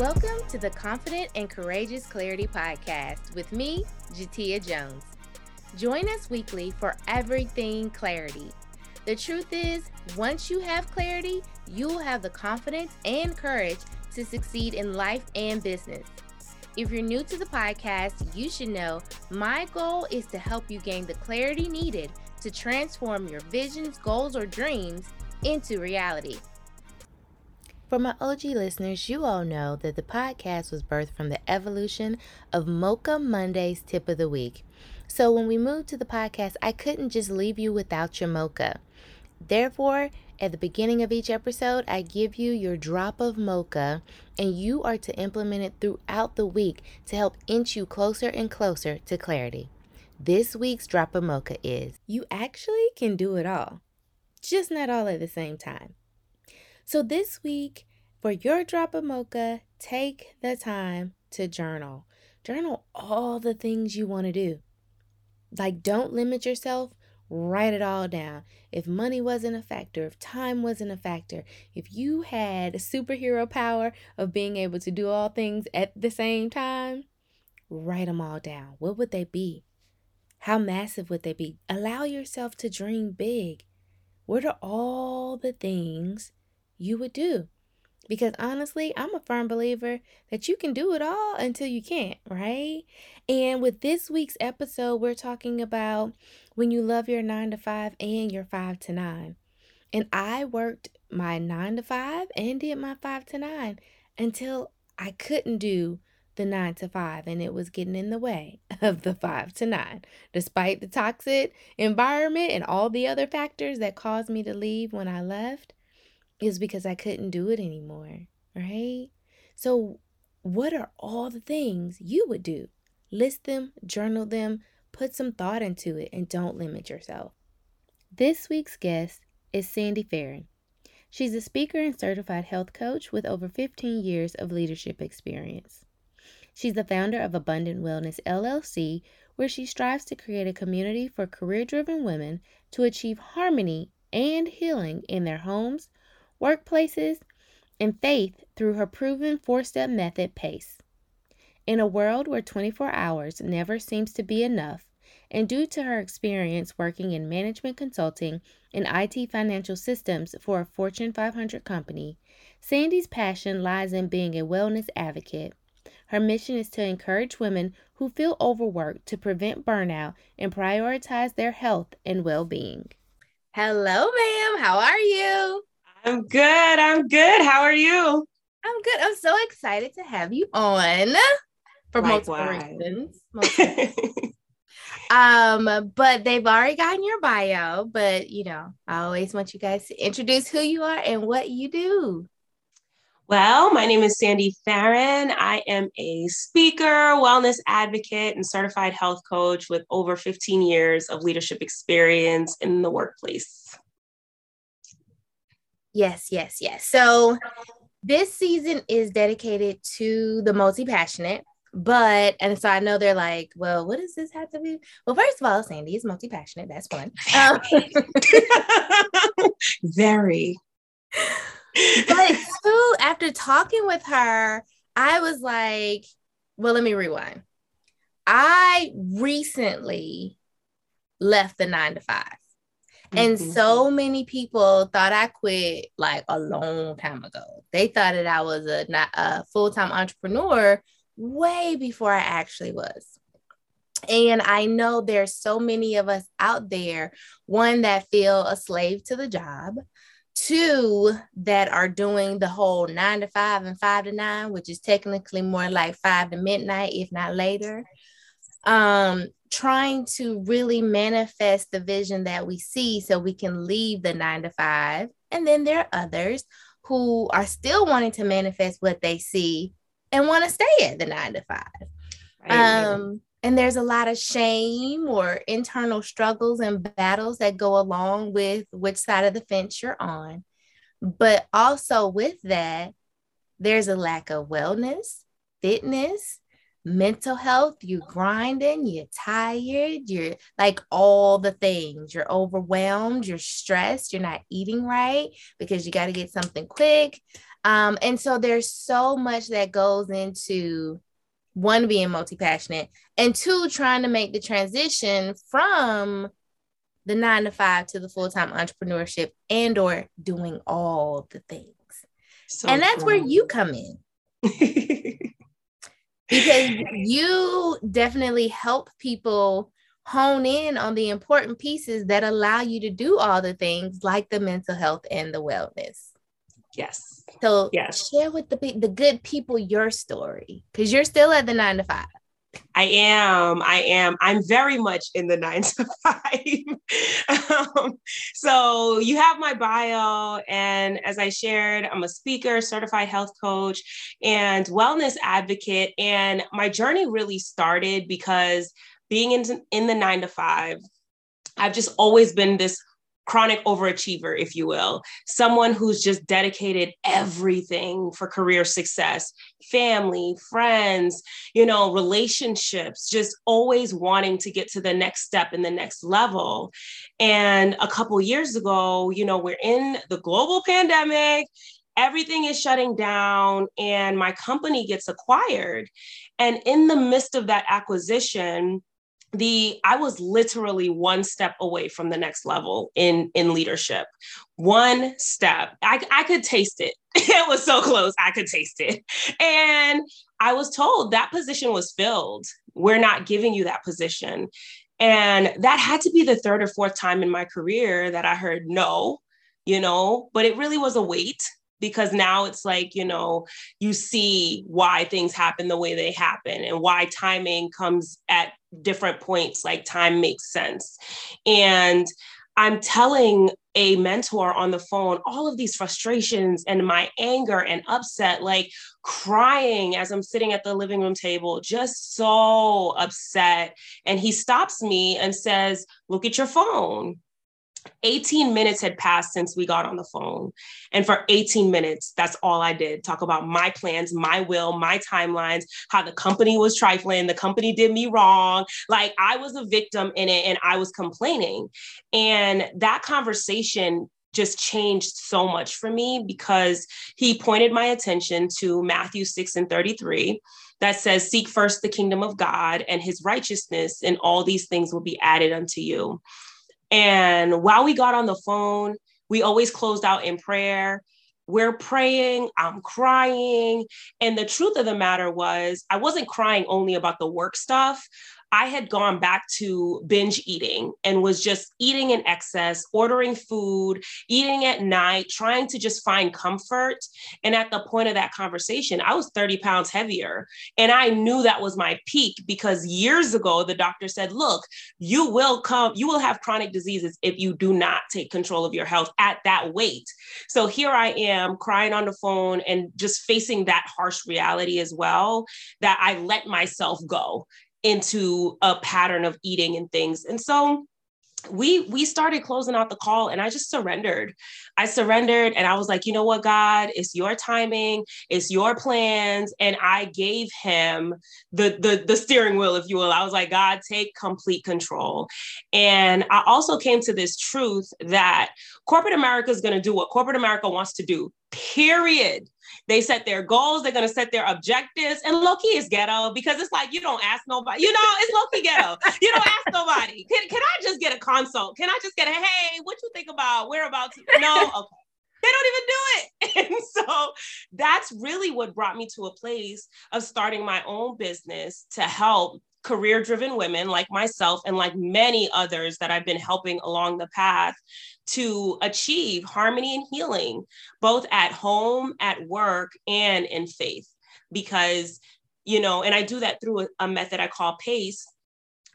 Welcome to the Confident and Courageous Clarity Podcast with me, Jatia Jones. Join us weekly for everything clarity. The truth is, once you have clarity, you'll have the confidence and courage to succeed in life and business. If you're new to the podcast, you should know my goal is to help you gain the clarity needed to transform your visions, goals, or dreams into reality. For my OG listeners, you all know that the podcast was birthed from the evolution of Mocha Monday's tip of the week. So when we moved to the podcast, I couldn't just leave you without your mocha. Therefore, at the beginning of each episode, I give you your drop of mocha, and you are to implement it throughout the week to help inch you closer and closer to clarity. This week's drop of mocha is you actually can do it all, just not all at the same time. So, this week, for your drop of mocha, take the time to journal. Journal all the things you want to do. Like, don't limit yourself. Write it all down. If money wasn't a factor, if time wasn't a factor, if you had a superhero power of being able to do all things at the same time, write them all down. What would they be? How massive would they be? Allow yourself to dream big. What are all the things you would do. Because honestly, I'm a firm believer that you can do it all until you can't, right? And with this week's episode, we're talking about when you love your nine to five and your five to nine. And I worked my nine to five and did my five to nine until I couldn't do the nine to five and it was getting in the way of the five to nine. Despite the toxic environment and all the other factors that caused me to leave when I left, is because I couldn't do it anymore, right? So, what are all the things you would do? List them, journal them, put some thought into it, and don't limit yourself. This week's guest is Sandy Farron. She's a speaker and certified health coach with over 15 years of leadership experience. She's the founder of Abundant Wellness LLC, where she strives to create a community for career driven women to achieve harmony and healing in their homes, workplaces, and faith through her proven four step method, PACE. In a world where 24 hours never seems to be enough, and due to her experience working in management consulting and IT financial systems for a Fortune 500 company, Sandy's passion lies in being a wellness advocate. Her mission is to encourage women who feel overworked to prevent burnout and prioritize their health and well being. Hello, ma'am. How are you? I'm good. I'm good. How are you? I'm good. I'm so excited to have you on for Likewise. multiple reasons. Multiple. um, but they've already gotten your bio. But you know, I always want you guys to introduce who you are and what you do. Well, my name is Sandy Farron. I am a speaker, wellness advocate, and certified health coach with over 15 years of leadership experience in the workplace. Yes, yes, yes. So this season is dedicated to the multi passionate, but and so I know they're like, well, what does this have to be? Well, first of all, Sandy is multi passionate. That's one. Um, Very. But too, after talking with her, I was like, well, let me rewind. I recently left the nine to five. And mm-hmm. so many people thought I quit like a long time ago. They thought that I was a, a full time entrepreneur way before I actually was. And I know there's so many of us out there, one that feel a slave to the job, two that are doing the whole nine to five and five to nine, which is technically more like five to midnight, if not later. Um, trying to really manifest the vision that we see so we can leave the nine to five. And then there are others who are still wanting to manifest what they see and want to stay at the nine to five. Right. Um, and there's a lot of shame or internal struggles and battles that go along with which side of the fence you're on. But also with that, there's a lack of wellness, fitness, mental health, you're grinding, you're tired, you're like all the things. You're overwhelmed, you're stressed, you're not eating right because you got to get something quick. Um, and so there's so much that goes into one being multi-passionate and two trying to make the transition from the nine to five to the full-time entrepreneurship and or doing all the things so and that's cool. where you come in because you definitely help people hone in on the important pieces that allow you to do all the things like the mental health and the wellness. Yes. So yes. share with the the good people your story because you're still at the nine to five I am. I am. I'm very much in the nine to five. um, so you have my bio. And as I shared, I'm a speaker, certified health coach, and wellness advocate. And my journey really started because being in, in the nine to five, I've just always been this chronic overachiever, if you will, someone who's just dedicated everything for career success, family, friends, you know, relationships, just always wanting to get to the next step and the next level. And a couple years ago, you know, we're in the global pandemic everything is shutting down and my company gets acquired and in the midst of that acquisition the i was literally one step away from the next level in in leadership. One step. I, I could taste it. It was so close. I could taste it. And i was told that position was filled. We're not giving you that position. And that had to be the third or fourth time in my career that i heard no you know but it really was a wait because now it's like you know you see why things happen the way they happen and why timing comes at different points like time makes sense. And i'm telling a mentor on the phone all of these frustrations and my anger and upset like crying as i'm sitting at the living room table just so upset. And he stops me and says look at your phone 18 minutes had passed since we got on the phone. And for 18 minutes, that's all I did talk about my plans, my will, my timelines, how the company was trifling, the company did me wrong. Like I was a victim in it and I was complaining. And that conversation just changed so much for me because he pointed my attention to Matthew 6 and 33 that says, Seek first the kingdom of God and his righteousness, and all these things will be added unto you. And while we got on the phone, we always closed out in prayer. We're praying, I'm crying. And the truth of the matter was, I wasn't crying only about the work stuff. I had gone back to binge eating and was just eating in excess, ordering food, eating at night, trying to just find comfort. And at the point of that conversation, I was 30 pounds heavier. And I knew that was my peak because years ago, the doctor said, look, you will come, you will have chronic diseases if you do not take control of your health at that weight. So here I am crying on the phone and just facing that harsh reality as well that I let myself go into a pattern of eating and things. And so we we started closing out the call and i just surrendered. I surrendered and i was like you know what god it's your timing it's your plans. And i gave him the the, the steering wheel if you will. I was like god take complete control. And i also came to this truth that corporate america is going to do what corporate america wants to do period they set their goals, they're gonna set their objectives, and low key is ghetto because it's like you don't ask nobody, you know, it's low key ghetto. You don't ask nobody. Can, can I just get a consult? Can I just get a hey, what you think about whereabouts? No, okay. They don't even do it. And so that's really what brought me to a place of starting my own business to help career driven women like myself and like many others that I've been helping along the path to achieve harmony and healing, both at home, at work, and in faith. Because, you know, and I do that through a, a method I call PACE,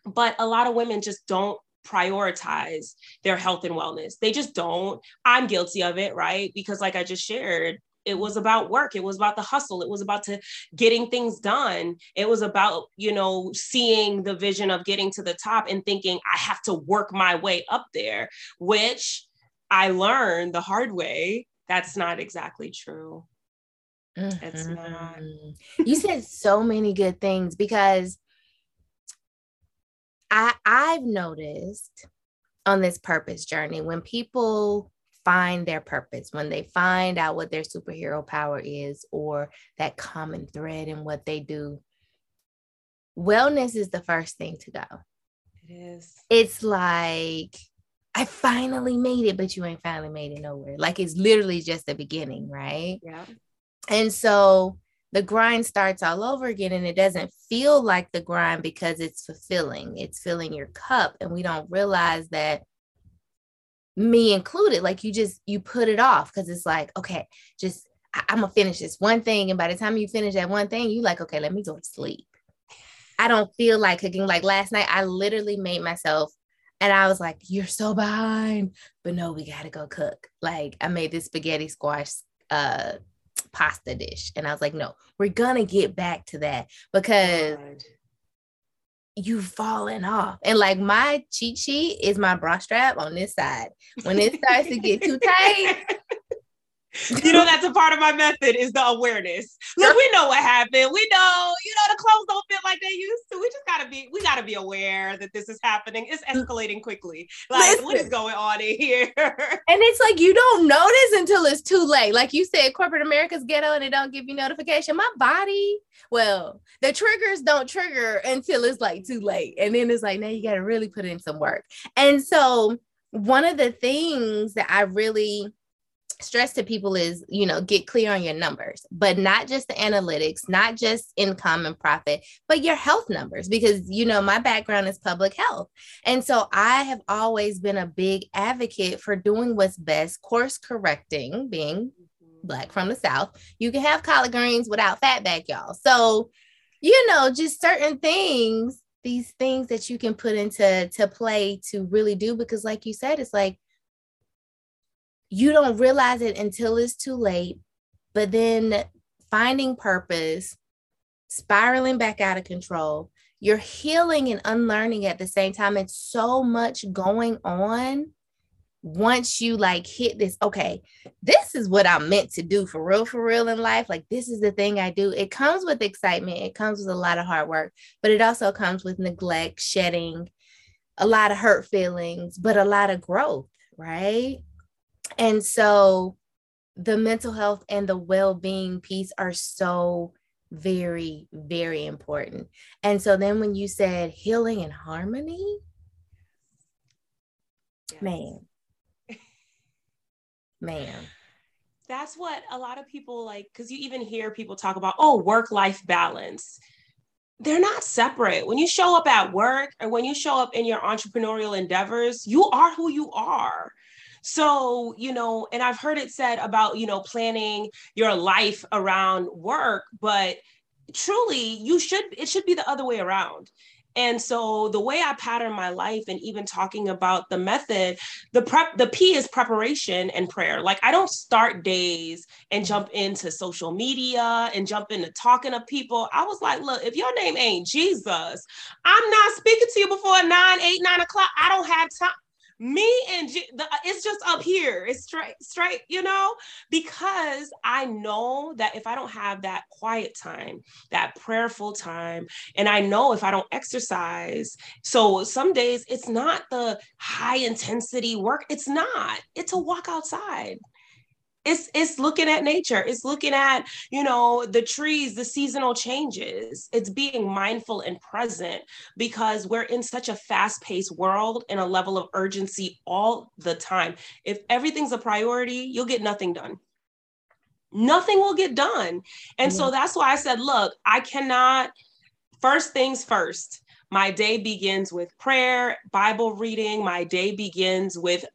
but a lot of women just don't prioritize their health and wellness. They just don't. I'm guilty of it, right? Because, like I just shared, it was about work it was about the hustle it was about to getting things done. It was about you know seeing the vision of getting to the top and thinking i have to work my way up there which i learned the hard way that's not exactly true. Mm-hmm. it's not. You said so many good things because i i've noticed on this purpose journey when people find their purpose, when they find out what their superhero power is or that common thread in what they do, wellness is the first thing to go. It is. It's like, I finally made it, but you ain't finally made it nowhere. Like it's literally just the beginning, right? Yeah. And so the grind starts all over again and it doesn't feel like the grind because it's fulfilling. It's filling your cup and we don't realize that me included like you just you put it off because it's like okay just I, i'm gonna finish this one thing and by the time you finish that one thing you like okay let me go to sleep. I don't feel like cooking like last night i literally made myself and i was like you're so behind but no we gotta go cook. Like i made this spaghetti squash uh pasta dish and i was like no we're gonna get back to that because God you've fallen off. And like my cheat sheet is my bra strap on this side. When it starts to get too tight, you know that's a part of my method is the awareness. Look, we know what happened. We know, you know, the clothes don't fit like they used to. We just gotta be, we gotta be aware that this is happening. It's mm. escalating quickly. Like, Listen. what is going on in here? and it's like you don't notice until it's too late. Like you said, corporate America's ghetto and it don't give you notification. My body, well, the triggers don't trigger until it's like too late. And then it's like, now you gotta really put in some work. And so one of the things that I really stress to people is you know get clear on your numbers but not just the analytics not just income and profit but your health numbers because you know my background is public health. And so i have always been a big advocate for doing what's best course correcting being mm-hmm. black from the south. You can have collard greens without fat back y'all. So you know just certain things these things that you can put into to play to really do because like you said it's like you don't realize it until it's too late. But then finding purpose, spiraling back out of control, you're healing and unlearning at the same time. It's so much going on. Once you like hit this, okay, this is what I'm meant to do for real, for real in life. Like, this is the thing I do. It comes with excitement, it comes with a lot of hard work, but it also comes with neglect, shedding, a lot of hurt feelings, but a lot of growth, right? And so the mental health and the well-being piece are so very very important. And so then when you said healing and harmony, yes. man. man. That's what a lot of people like cuz you even hear people talk about oh work-life balance they're not separate. When you show up at work or when you show up in your entrepreneurial endeavors, you are who you are. So, you know, and I've heard it said about, you know, planning your life around work, but truly you should, it should be the other way around. And so the way I pattern my life and even talking about the method, the prep, the P is preparation and prayer. Like I don't start days and jump into social media and jump into talking to people. I was like, look, if your name ain't Jesus, I'm not speaking to you before nine, eight, nine o'clock. I don't have time me and G- the, uh, it's just up here. It's straight straight you know? Because i know that if i don't have that quiet time that prayerful time and i know if i don't exercise so some days it's not the high intensity work. It's not. It's a walk outside it's it's looking at nature. It's looking at you know the trees the seasonal changes. It's being mindful and present because we're in such a fast-paced world and a level of urgency all the time. If everything's a priority you'll get nothing done. Nothing will get done. And so that's why i said look i cannot first things first my day begins with prayer, Bible reading. My day begins with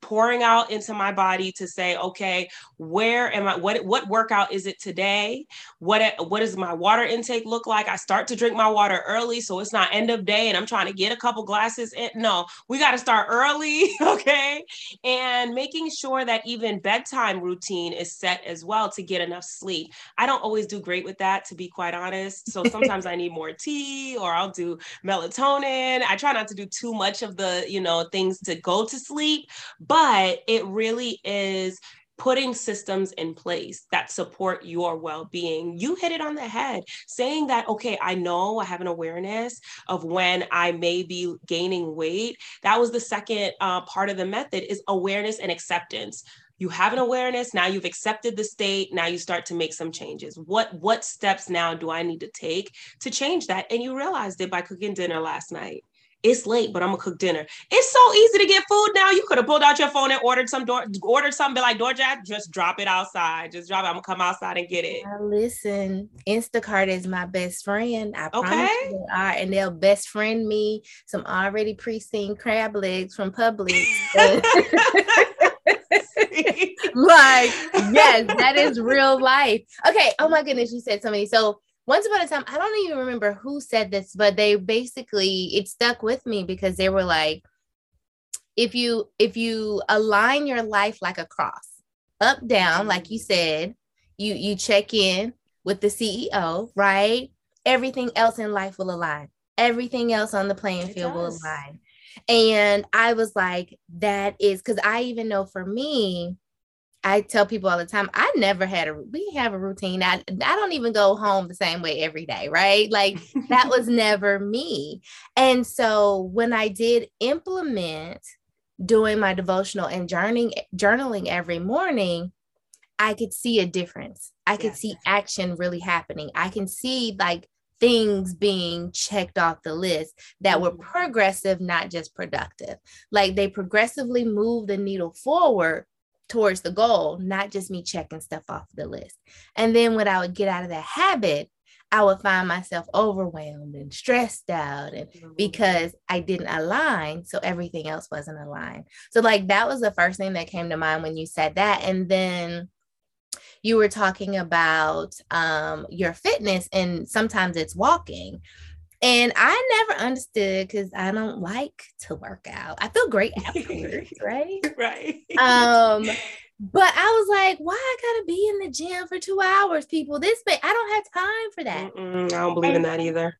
pouring out into my body to say okay where am i what what workout is it today? What what does my water intake look like? I start to drink my water early so it's not end of day and i'm trying to get a couple glasses in. No we got to start early okay? And making sure that even bedtime routine is set as well to get enough sleep. I don't always do great with that to be quite honest. So sometimes i need more tea or i'll do melatonin. I try not to do too much of the you know things to go to sleep but it really is putting systems in place that support your well-being. You hit it on the head saying that okay i know i have an awareness of when i may be gaining weight. That was the second uh, part of the method is awareness and acceptance. You have an awareness now you've accepted the state now you start to make some changes. What what steps now do i need to take to change that? And you realized it by cooking dinner last night it's late, but I'm gonna cook dinner. It's so easy to get food now. You could have pulled out your phone and ordered some door, ordered something Be like DoorDash. Just drop it outside. Just drop it. I'm gonna come outside and get it. Now listen, Instacart is my best friend. I okay. promise you they are, and they'll best friend me some already pre-seen crab legs from Publix. like yes, that is real life. Okay. Oh my goodness, you said something. So once upon a time, I don't even remember who said this, but they basically it stuck with me because they were like, if you if you align your life like a cross, up down, like you mm-hmm. said, you you check in with the CEO, right? Everything else in life will align. Everything else on the playing it field does. will align. And I was like, that is because I even know for me, I tell people all the time, I never had a we have a routine. I I don't even go home the same way every day, right? Like that was never me. And so when I did implement doing my devotional and journaling journaling every morning, I could see a difference. I could yes. see action really happening. I can see like things being checked off the list that were mm-hmm. progressive, not just productive. Like they progressively move the needle forward towards the goal, not just me checking stuff off the list. And then when I would get out of that habit, I would find myself overwhelmed and stressed out and mm-hmm. because I didn't align so everything else wasn't aligned. So like that was the first thing that came to mind when you said that and then you were talking about um, your fitness and sometimes it's walking and I never understood because I don't like to work out. I feel great afterwards, right? Right. Um, but I was like, why I gotta be in the gym for two hours, people? This, but I don't have time for that. Mm-mm, I don't believe and, in that either.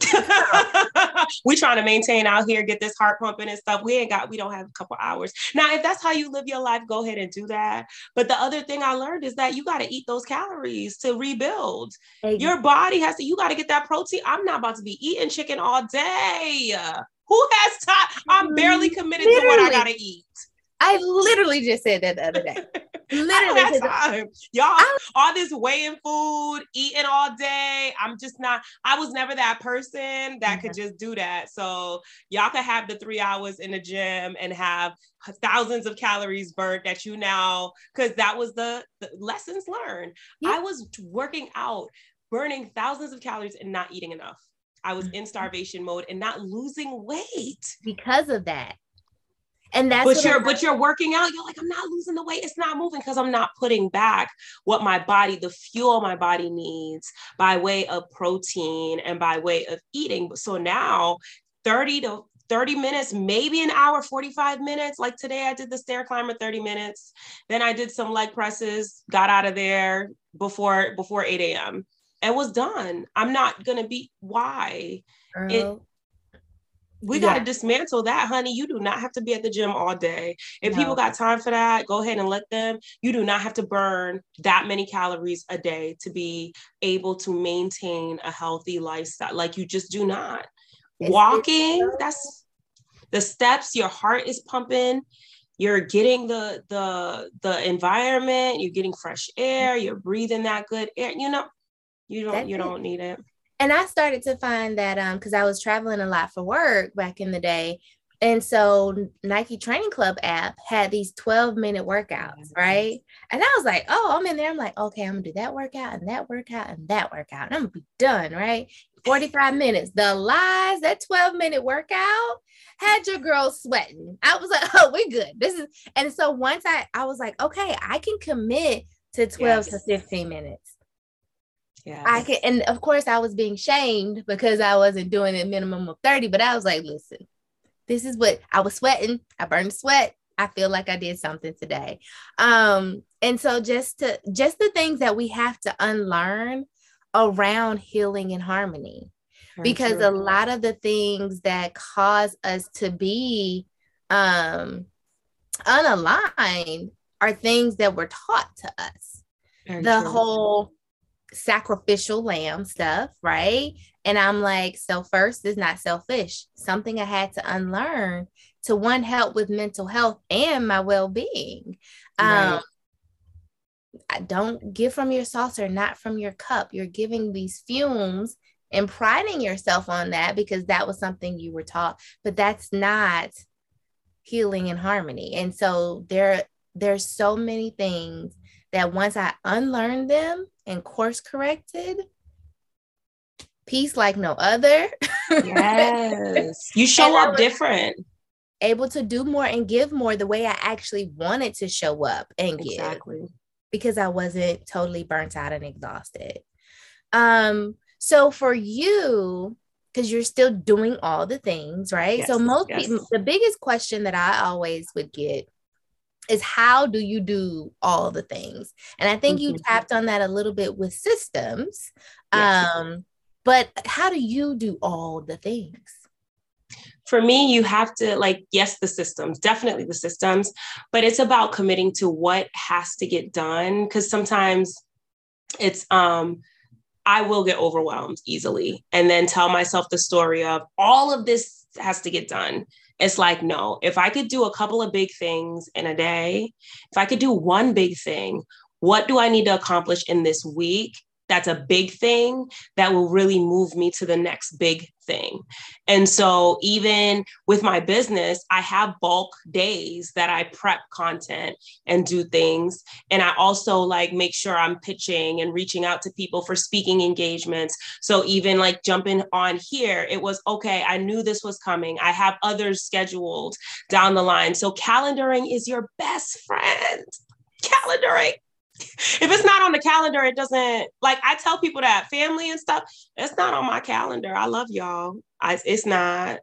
we trying to maintain out here, get this heart pumping and stuff. We ain't got, we don't have a couple hours. Now, if that's how you live your life, go ahead and do that. But the other thing I learned is that you got to eat those calories to rebuild. Your body has to, you got to get that protein. I'm not about to be eating chicken all day. Who has time? I'm barely committed Literally. to what I got to eat. I literally just said that the other day. Literally, time. y'all, all this weighing food, eating all day. I'm just not. I was never that person that mm-hmm. could just do that. So y'all could have the three hours in the gym and have thousands of calories burnt that you now because that was the, the lessons learned. Yeah. I was working out, burning thousands of calories and not eating enough. I was in mm-hmm. starvation mode and not losing weight because of that. And that's but you're but you're working out. You're like, I'm not losing the weight. It's not moving because I'm not putting back what my body, the fuel my body needs by way of protein and by way of eating. So now 30 to 30 minutes, maybe an hour, 45 minutes. Like today, I did the stair climber 30 minutes. Then I did some leg presses, got out of there before before 8 a.m. and was done. I'm not gonna be why. It, we got to dismantle that, honey. You do not have to be at the gym all day. If no. people got time for that, go ahead and let them. You do not have to burn that many calories a day to be able to maintain a healthy lifestyle. Like you just do not. It's, Walking, it's that's the steps, your heart is pumping you're getting the the the environment you're getting fresh air you're breathing that good air you know you don't That's you don't need it and I started to find that um because I was traveling a lot for work back in the day. And so Nike Training Club app had these 12 minute workouts, right? And I was like, oh, I'm in there. I'm like, okay, I'm gonna do that workout and that workout and that workout. And I'm gonna be done, right? 45 minutes. The lies, that 12 minute workout had your girl sweating. I was like, oh, we're good. This is and so once I I was like, okay, I can commit to 12 yes. to 15 minutes. Yeah. I can, and of course, I was being shamed because I wasn't doing a minimum of 30, but I was like, listen, this is what I was sweating. I burned sweat. I feel like I did something today. Um, and so just to just the things that we have to unlearn around healing and harmony. Very because true. a lot of the things that cause us to be um unaligned are things that were taught to us. Very the true. whole sacrificial lamb stuff, right? And I'm like, so first is not selfish. Something I had to unlearn to one help with mental health and my well-being. Right. Um, I don't give from your saucer, not from your cup. You're giving these fumes and priding yourself on that because that was something you were taught, but that's not healing and harmony. And so there there's so many things that once I unlearned them and course corrected, peace like no other. yes. You show up different. Able to do more and give more the way I actually wanted to show up and give. Exactly. Because I wasn't totally burnt out and exhausted. Um, so for you, because you're still doing all the things, right? Yes, so most yes. people, the biggest question that I always would get is how do you do all the things? And I think mm-hmm. you tapped on that a little bit with systems. Yes. Um, but how do you do all the things? For me, you have to like, yes, the systems, definitely the systems, but it's about committing to what has to get done. Cause sometimes it's um I will get overwhelmed easily and then tell myself the story of all of this has to get done. It's like, no, if I could do a couple of big things in a day, if I could do one big thing, what do I need to accomplish in this week? That's a big thing that will really move me to the next big thing. And so, even with my business, I have bulk days that I prep content and do things. And I also like make sure I'm pitching and reaching out to people for speaking engagements. So, even like jumping on here, it was okay, I knew this was coming. I have others scheduled down the line. So, calendaring is your best friend. Calendaring if it's not on the calendar, it doesn't like I tell people that family and stuff, it's not on my calendar. I love y'all. I, it's not.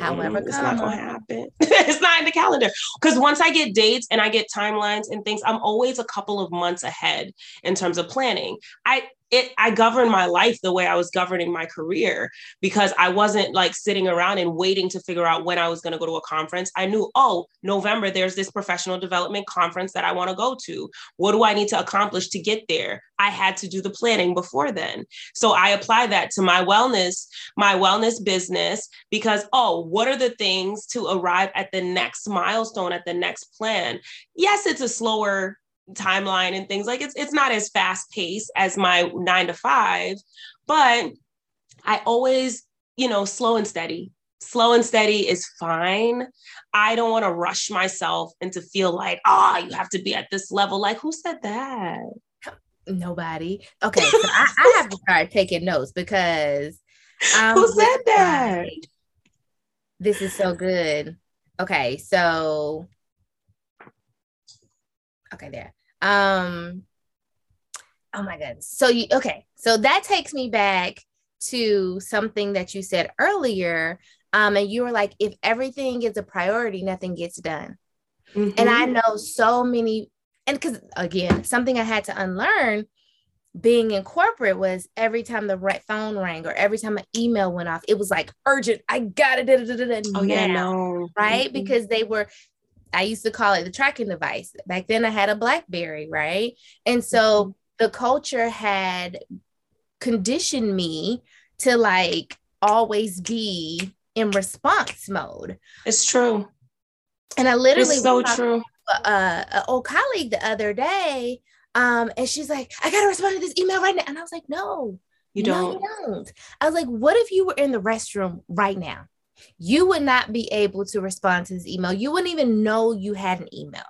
However, it's not gonna happen. it's not in the calendar because once I get dates and I get timelines and things, I'm always a couple of months ahead in terms of planning. I it I governed my life the way I was governing my career because I wasn't like sitting around and waiting to figure out when I was going to go to a conference. I knew, oh, November there's this professional development conference that I want to go to. What do I need to accomplish to get there? I had to do the planning before then. So I apply that to my wellness, my wellness business because oh, what are the things to arrive at the next milestone at the next plan? Yes, it's a slower timeline and things like it's it's not as fast paced as my 9 to 5 but I always you know slow and steady. Slow and steady is fine. I don't want to rush myself and to feel like oh you have to be at this level. Like who said that? Nobody. Okay so I, I have to start taking notes because um, who said that? This is so good. Okay so Okay, there. Um, oh my goodness. So you okay? So that takes me back to something that you said earlier. Um, and you were like, if everything is a priority, nothing gets done. Mm-hmm. And I know so many, and because again, something I had to unlearn being in corporate was every time the right phone rang or every time an email went off, it was like urgent. I got it. Oh, yeah, no. Right. Mm-hmm. Because they were I used to call it the tracking device. Back then I had a Blackberry, right? And so mm-hmm. the culture had conditioned me to like always be in response mode. It's true. And I literally it's so true. A, an old colleague the other day, um, and she's like, "I gotta respond to this email right now," and I was like, "No, you don't. No, you don't." I was like, "What if you were in the restroom right now you would not be able to respond to this email. You wouldn't even know you had an email.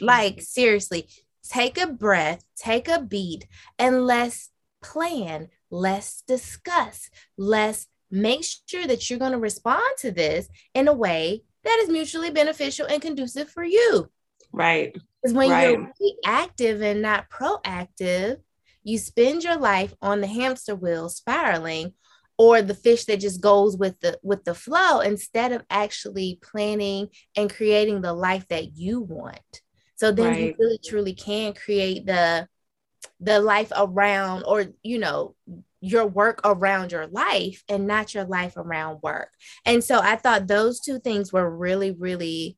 Like, seriously, take a breath, take a beat, and let's plan, let's discuss, let's make sure that you're going to respond to this in a way that is mutually beneficial and conducive for you. Right. Because when right. you're reactive and not proactive, you spend your life on the hamster wheel spiraling or the fish that just goes with the with the flow instead of actually planning and creating the life that you want so then right. you really truly can create the the life around or you know your work around your life and not your life around work and so i thought those two things were really really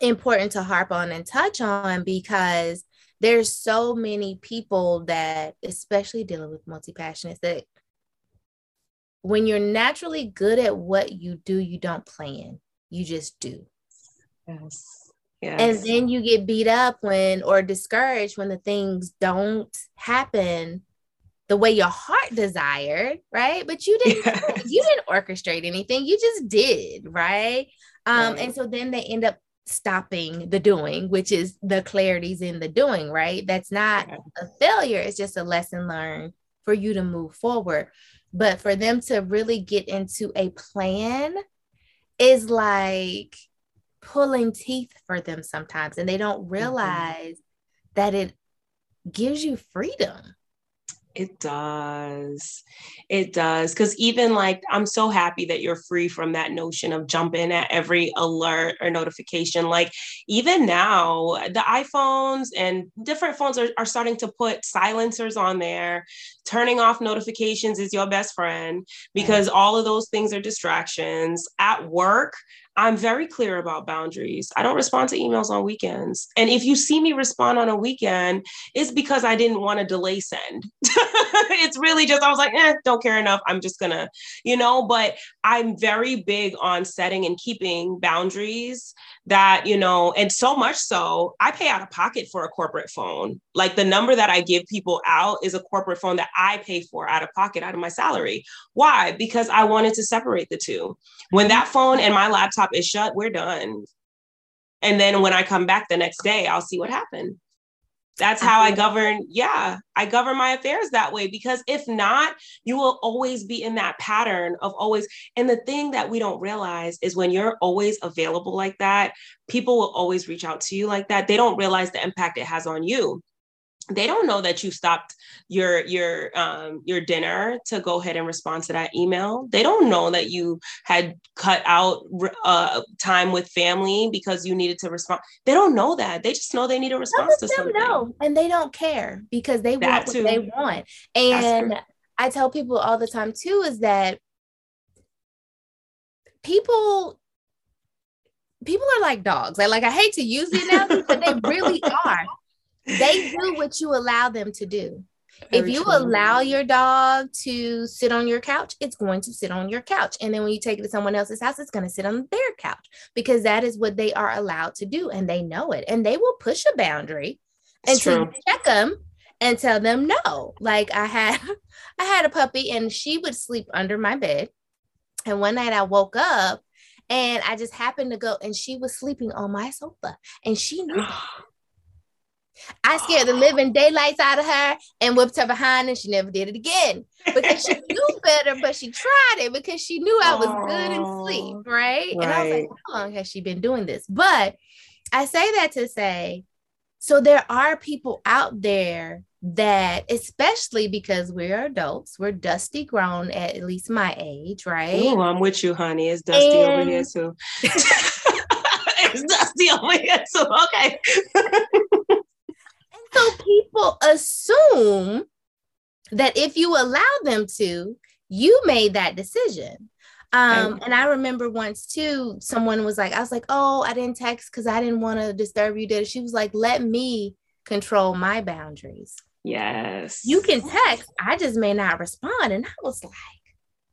important to harp on and touch on because there's so many people that especially dealing with multi-passionates that when you're naturally good at what you do you don't plan you just do yes Yes. And then you get beat up when or discouraged when the things don't happen the way your heart desired, right? But you didn't yes. you didn't orchestrate anything. You just did, right? Um, right. and so then they end up stopping the doing, which is the clarities in the doing, right? That's not a failure, it's just a lesson learned for you to move forward. But for them to really get into a plan is like pulling teeth for them sometimes, and they don't mm-hmm. realize mm-hmm. that it gives you freedom. It does. It does. Because even like, I'm so happy that you're free from that notion of jumping at every alert or notification. Like, even now, the iPhones and different phones are, are starting to put silencers on there. Turning off notifications is your best friend mm-hmm. because all of those things are distractions. At work, I'm very clear about boundaries. I don't respond to emails on weekends. And if you see me respond on a weekend, it's because I didn't want to delay send. it's really just, I was like, eh, don't care enough. I'm just gonna, you know, but I'm very big on setting and keeping boundaries that, you know, and so much so, I pay out of pocket for a corporate phone. Like the number that I give people out is a corporate phone that I pay for out of pocket, out of my salary. Why? Because I wanted to separate the two. When that phone and my laptop is shut, we're done. And then when I come back the next day, I'll see what happened. That's how I govern. Yeah, I govern my affairs that way because if not, you will always be in that pattern of always. And the thing that we don't realize is when you're always available like that, people will always reach out to you like that. They don't realize the impact it has on you they don't know that you stopped your your um, your dinner to go ahead and respond to that email. They don't know that you had cut out uh, time with family because you needed to respond. They don't know that. They just know they need a response to something. Know, and they don't care because they that want what too. they want. And I tell people all the time too is that people people are like dogs. Like, like I hate to use the analogy, but they really are they do what you allow them to do. Very if you true. allow your dog to sit on your couch, it's going to sit on your couch. And then when you take it to someone else's house, it's going to sit on their couch because that is what they are allowed to do. And they know it. And they will push a boundary it's until true. you check them and tell them no. Like I had I had a puppy and she would sleep under my bed. And one night I woke up and I just happened to go and she was sleeping on my sofa. And she knew I scared the living ah. daylights out of her and whipped her behind, and she never did it again because she knew better, but she tried it because she knew I was good in sleep, right? right? And I was like, how long has she been doing this? But I say that to say, so there are people out there that, especially because we're adults, we're dusty grown at, at least my age, right? Oh, I'm with you, honey. It's dusty and... over here too. it's dusty over here too. Okay. So people assume that if you allow them to, you made that decision. Um, and I remember once too, someone was like, I was like, oh, I didn't text because I didn't want to disturb you. Did she was like, let me control my boundaries. Yes. You can text, I just may not respond. And I was like,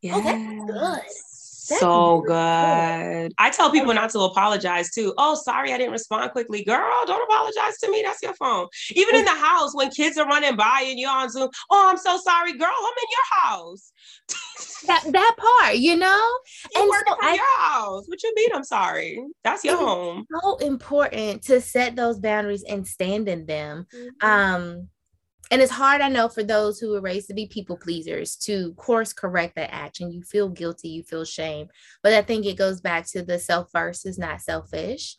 yes. oh, that's good so good. I tell people not to apologize too. Oh, sorry, I didn't respond quickly. Girl, don't apologize to me. That's your phone. Even in the house when kids are running by and you're on Zoom. Oh, I'm so sorry, girl. I'm in your house. that that part, you know, you and working so from I, your house. What you mean? I'm sorry. That's your home. So important to set those boundaries and stand in them. Mm-hmm. Um, and it's hard, I know, for those who were raised to be people pleasers to course correct that action. You feel guilty, you feel shame. But I think it goes back to the self first is not selfish.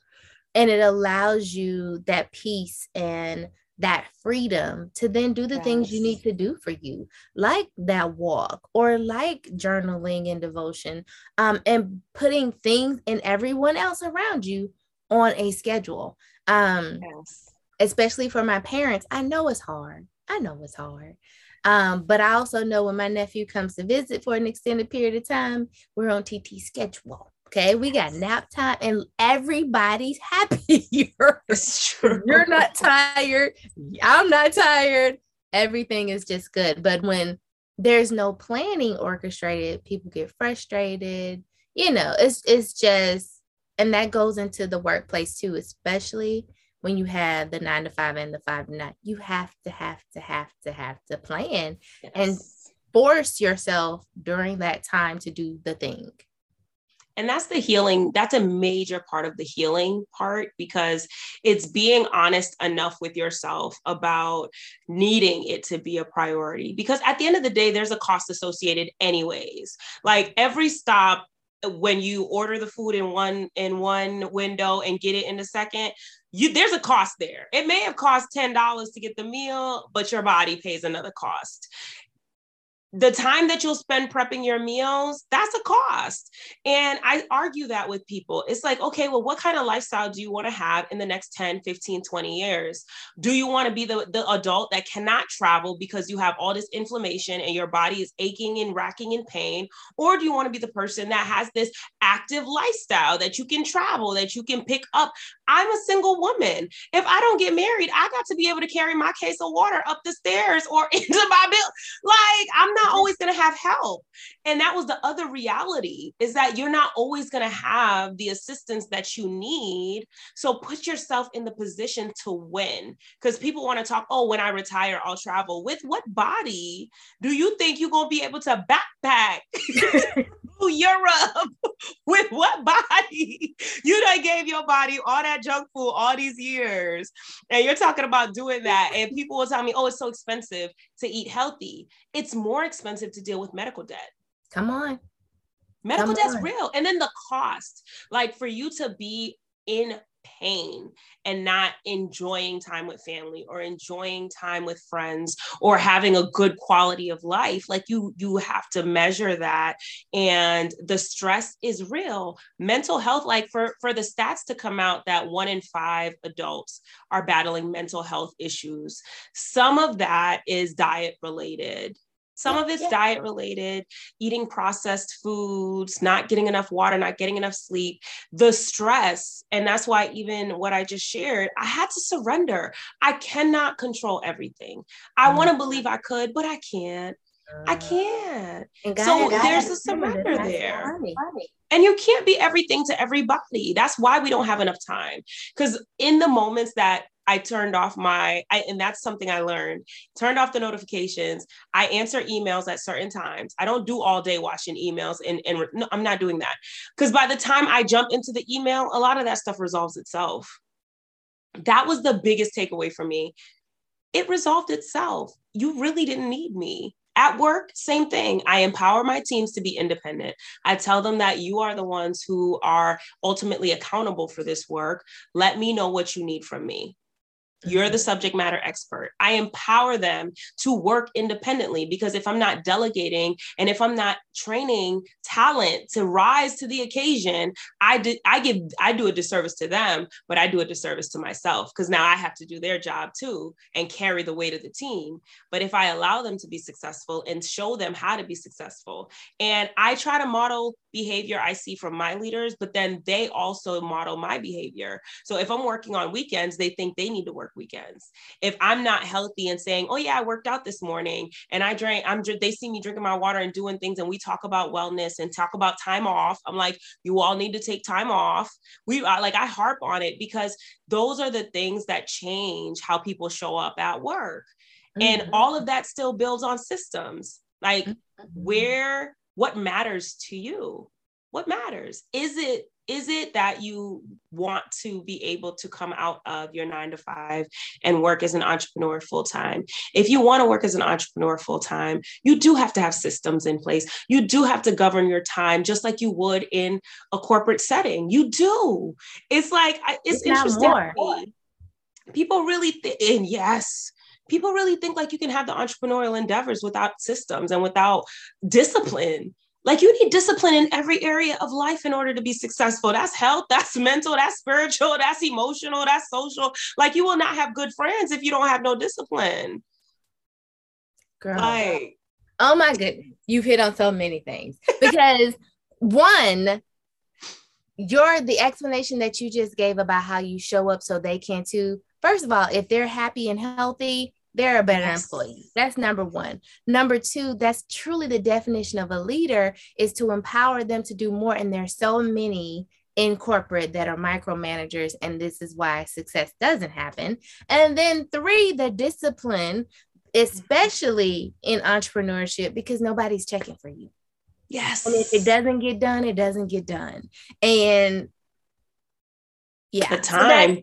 And it allows you that peace and that freedom to then do the yes. things you need to do for you, like that walk or like journaling and devotion, um, and putting things and everyone else around you on a schedule. Um, yes. Especially for my parents, I know it's hard. I know it's hard. Um, but I also know when my nephew comes to visit for an extended period of time, we're on TT schedule. Okay, we got nap time and everybody's happier. It's true. You're not tired. I'm not tired. Everything is just good. But when there's no planning orchestrated, people get frustrated. You know, it's it's just and that goes into the workplace too, especially when you have the nine to five and the five to nine. You have to have to have to have to plan yes. and force yourself during that time to do the thing and that's the healing that's a major part of the healing part because it's being honest enough with yourself about needing it to be a priority because at the end of the day there's a cost associated anyways like every stop when you order the food in one in one window and get it in the second you there's a cost there. It may have cost $10 to get the meal but your body pays another cost the time that you'll spend prepping your meals that's a cost. And i argue that with people. It's like okay well what kind of lifestyle do you want to have in the next 10 15 20 years? Do you want to be the, the adult that cannot travel because you have all this inflammation and your body is aching and racking in pain? Or do you want to be the person that has this active lifestyle that you can travel that you can pick up? I'm a single woman. If i don't get married i got to be able to carry my case of water up the stairs or into my bill like i'm not always going to have help. And that was the other reality is that you're not always going to have the assistance that you need. So put yourself in the position to win because people want to talk, oh, when I retire, I'll travel. With what body do you think you're going to be able to backpack? Europe with what body? You done gave your body all that junk food all these years. And you're talking about doing that. And people will tell me, oh, it's so expensive to eat healthy. It's more expensive to deal with medical debt. Come on. Medical Come debt's on. real. And then the cost, like for you to be in pain and not enjoying time with family or enjoying time with friends or having a good quality of life like you you have to measure that. And the stress is real. Mental health like for for the stats to come out that 1 in 5 adults are battling mental health issues some of that is diet related some yeah, of it's yeah. diet related, eating processed foods, not getting enough water, not getting enough sleep, the stress. And that's why, even what I just shared, I had to surrender. I cannot control everything. I mm-hmm. want to believe I could, but I can't. I uh, can't. so there's a surrender there. And you can't be everything to everybody. That's why we don't have enough time. Because in the moments that I turned off my, I, and that's something I learned, turned off the notifications. I answer emails at certain times. I don't do all day watching emails and, and no, I'm not doing that. Because by the time I jump into the email, a lot of that stuff resolves itself. That was the biggest takeaway for me. It resolved itself. You really didn't need me. At work, same thing. I empower my teams to be independent. I tell them that you are the ones who are ultimately accountable for this work. Let me know what you need from me. You're the mm-hmm. subject matter expert. I empower them to work independently because if I'm not delegating and if I'm not training talent to rise to the occasion, I did I give I do a disservice to them, but I do a disservice to myself because now I have to do their job too and carry the weight of the team. But if I allow them to be successful and show them how to be successful, and I try to model behavior I see from my leaders, but then they also model my behavior. So if I'm working on weekends, they think they need to work weekends. If I'm not healthy and saying, "Oh yeah, I worked out this morning and I drank," I'm they see me drinking my water and doing things, and we talk about wellness and talk about time off. I'm like, you all need to take time off. We I, like I harp on it because those are the things that change how people show up at work. Mm-hmm. And all of that still builds on systems. Like mm-hmm. where what matters to you? What matters? Is it is it that you want to be able to come out of your nine to five and work as an entrepreneur full time? If you want to work as an entrepreneur full time, you do have to have systems in place. You do have to govern your time just like you would in a corporate setting. You do. It's like, it's, it's interesting. More. People really, th- and yes, people really think like you can have the entrepreneurial endeavors without systems and without discipline. Like you need discipline in every area of life in order to be successful. That's health, that's mental, that's spiritual, that's emotional, that's social. Like you will not have good friends if you don't have no discipline. Girl. Like, oh my goodness. You've hit on so many things. Because one, your the explanation that you just gave about how you show up so they can too. First of all, if they're happy and healthy, they're a better yes. employee. That's number one. Number two, that's truly the definition of a leader is to empower them to do more. And there's so many in corporate that are micromanagers, and this is why success doesn't happen. And then three, the discipline, especially in entrepreneurship, because nobody's checking for you. Yes. And if it doesn't get done, it doesn't get done. And yeah, the time. So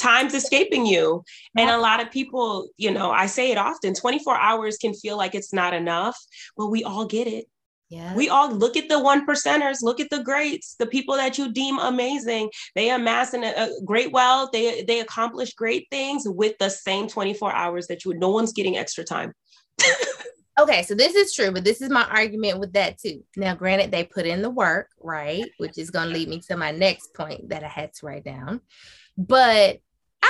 time's escaping you. And a lot of people, you know, I say it often 24 hours can feel like it's not enough, but we all get it. Yeah. We all look at the one percenters, look at the greats, the people that you deem amazing. They amass a, a great wealth, they they accomplish great things with the same 24 hours that you no one's getting extra time. okay, so this is true, but this is my argument with that too. Now, granted, they put in the work, right? Which is gonna lead me to my next point that I had to write down. But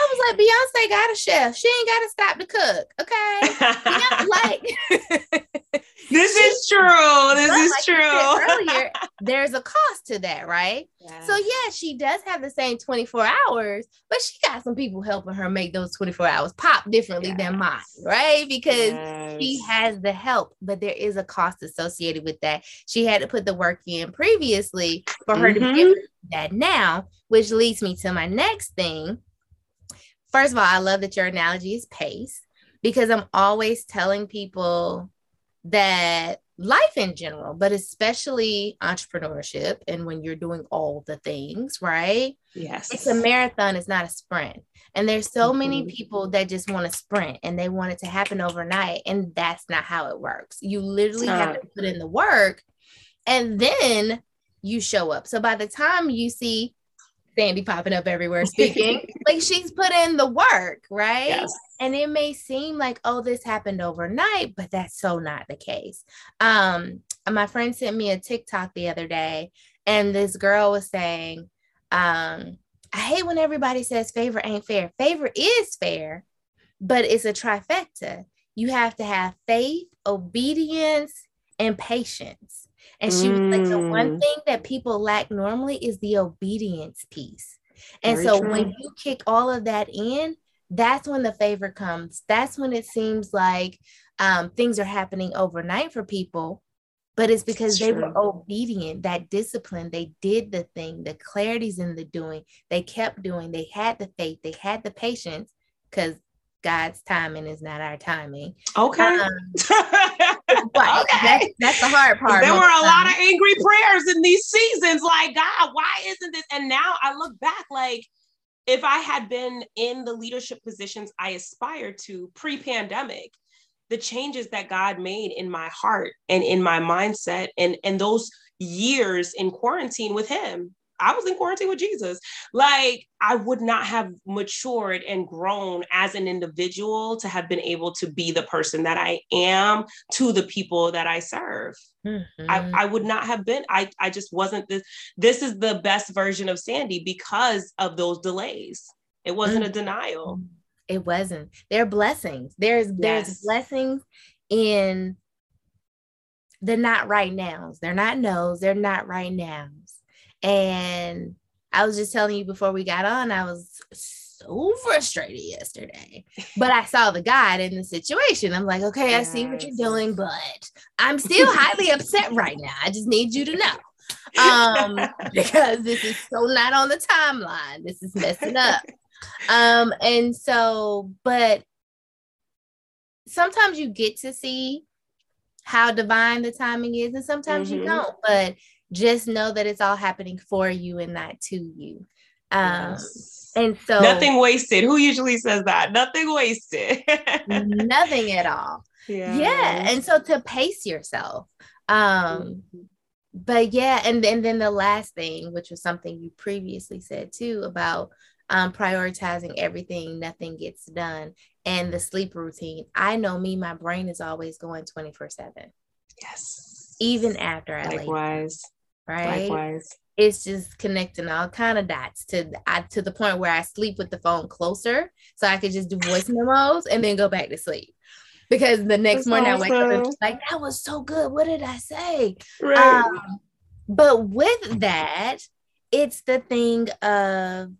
I was like, Beyonce got a chef. She ain't got to stop to cook. Okay. like this is true. This is like true. Earlier, there's a cost to that, right? So yeah, she does have the same 24 hours, but she got some people helping her make those 24 hours pop differently yes. than mine, right? Because yes. she has the help, but there is a cost associated with that. She had to put the work in previously for her mm-hmm. to get that now, which leads me to my next thing first of all, I love that your analogy is pace because I'm always telling people that life in general, but especially entrepreneurship and when you're doing all the things, right? Yes. It's a marathon, it's not a sprint. And there's so mm-hmm. many people that just want to sprint and they want it to happen overnight. And that's not how it works. You literally have to put in the work and then you show up. So by the time you see Sandy popping up everywhere speaking. like she's put in the work, right? Yes. And it may seem like, oh, this happened overnight, but that's so not the case. Um, my friend sent me a TikTok the other day, and this girl was saying, um, I hate when everybody says favor ain't fair. Favor is fair, but it's a trifecta. You have to have faith, obedience, and patience. And she was like, the one mm. thing that people lack normally is the obedience piece. And Very so true. when you kick all of that in, that's when the favor comes. That's when it seems like um, things are happening overnight for people. But it's because they were obedient, that discipline, they did the thing, the clarity's in the doing. They kept doing, they had the faith, they had the patience, because God's timing is not our timing. Okay. Um, but okay. That's, that's, the hard part. There were a lot of angry prayers in these seasons. Like, God, why isn't this? And now I look back like, if I had been in the leadership positions I aspired to pre pandemic, the changes that God made in my heart and in my mindset and, and those years in quarantine with Him, I was in quarantine with Jesus. Like I would not have matured and grown as an individual to have been able to be the person that I am to the people that I serve. Mm-hmm. I, I would not have been. I, I just wasn't this. This is the best version of Sandy because of those delays. It wasn't mm-hmm. a denial. It wasn't. There are blessings. There's yes. there's blessings in the not right nows. They're not no's. They're not right nows. And I was just telling you before we got on, I was so frustrated yesterday. But I saw the God in the situation. I'm like, okay, I see what you're doing, but I'm still highly upset right now. I just need you to know. Um, because this is so not on the timeline. This is messing up. Um, and so, but sometimes you get to see how divine the timing is, and sometimes mm-hmm. you don't. But just know that it's all happening for you and not to you. Um, yes. And so nothing wasted. Who usually says that? Nothing wasted. nothing at all. Yeah. Yeah. And so to pace yourself. Um, mm-hmm. but yeah, and, and then the last thing, which was something you previously said too about um, prioritizing everything, nothing gets done, and the sleep routine. I know me, my brain is always going 24 7. Yes. Even after I Likewise right? Likewise. It's just connecting all kind of dots to I, to the point where I sleep with the phone closer, so I could just do voice memos and then go back to sleep. Because the next That's morning awesome. I wake up and like that was so good. What did I say? Right. Um, but with that, it's the thing of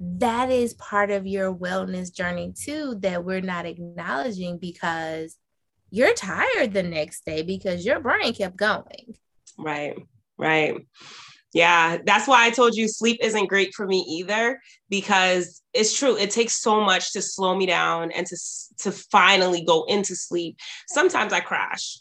that is part of your wellness journey too that we're not acknowledging because you're tired the next day because your brain kept going. Right, right. Yeah, that's why I told you sleep isn't great for me either because it's true. It takes so much to slow me down and to to finally go into sleep. Sometimes I crash.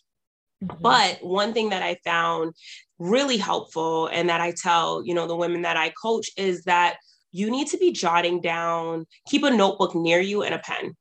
Mm-hmm. But one thing that I found really helpful and that I tell, you know, the women that I coach is that you need to be jotting down, keep a notebook near you and a pen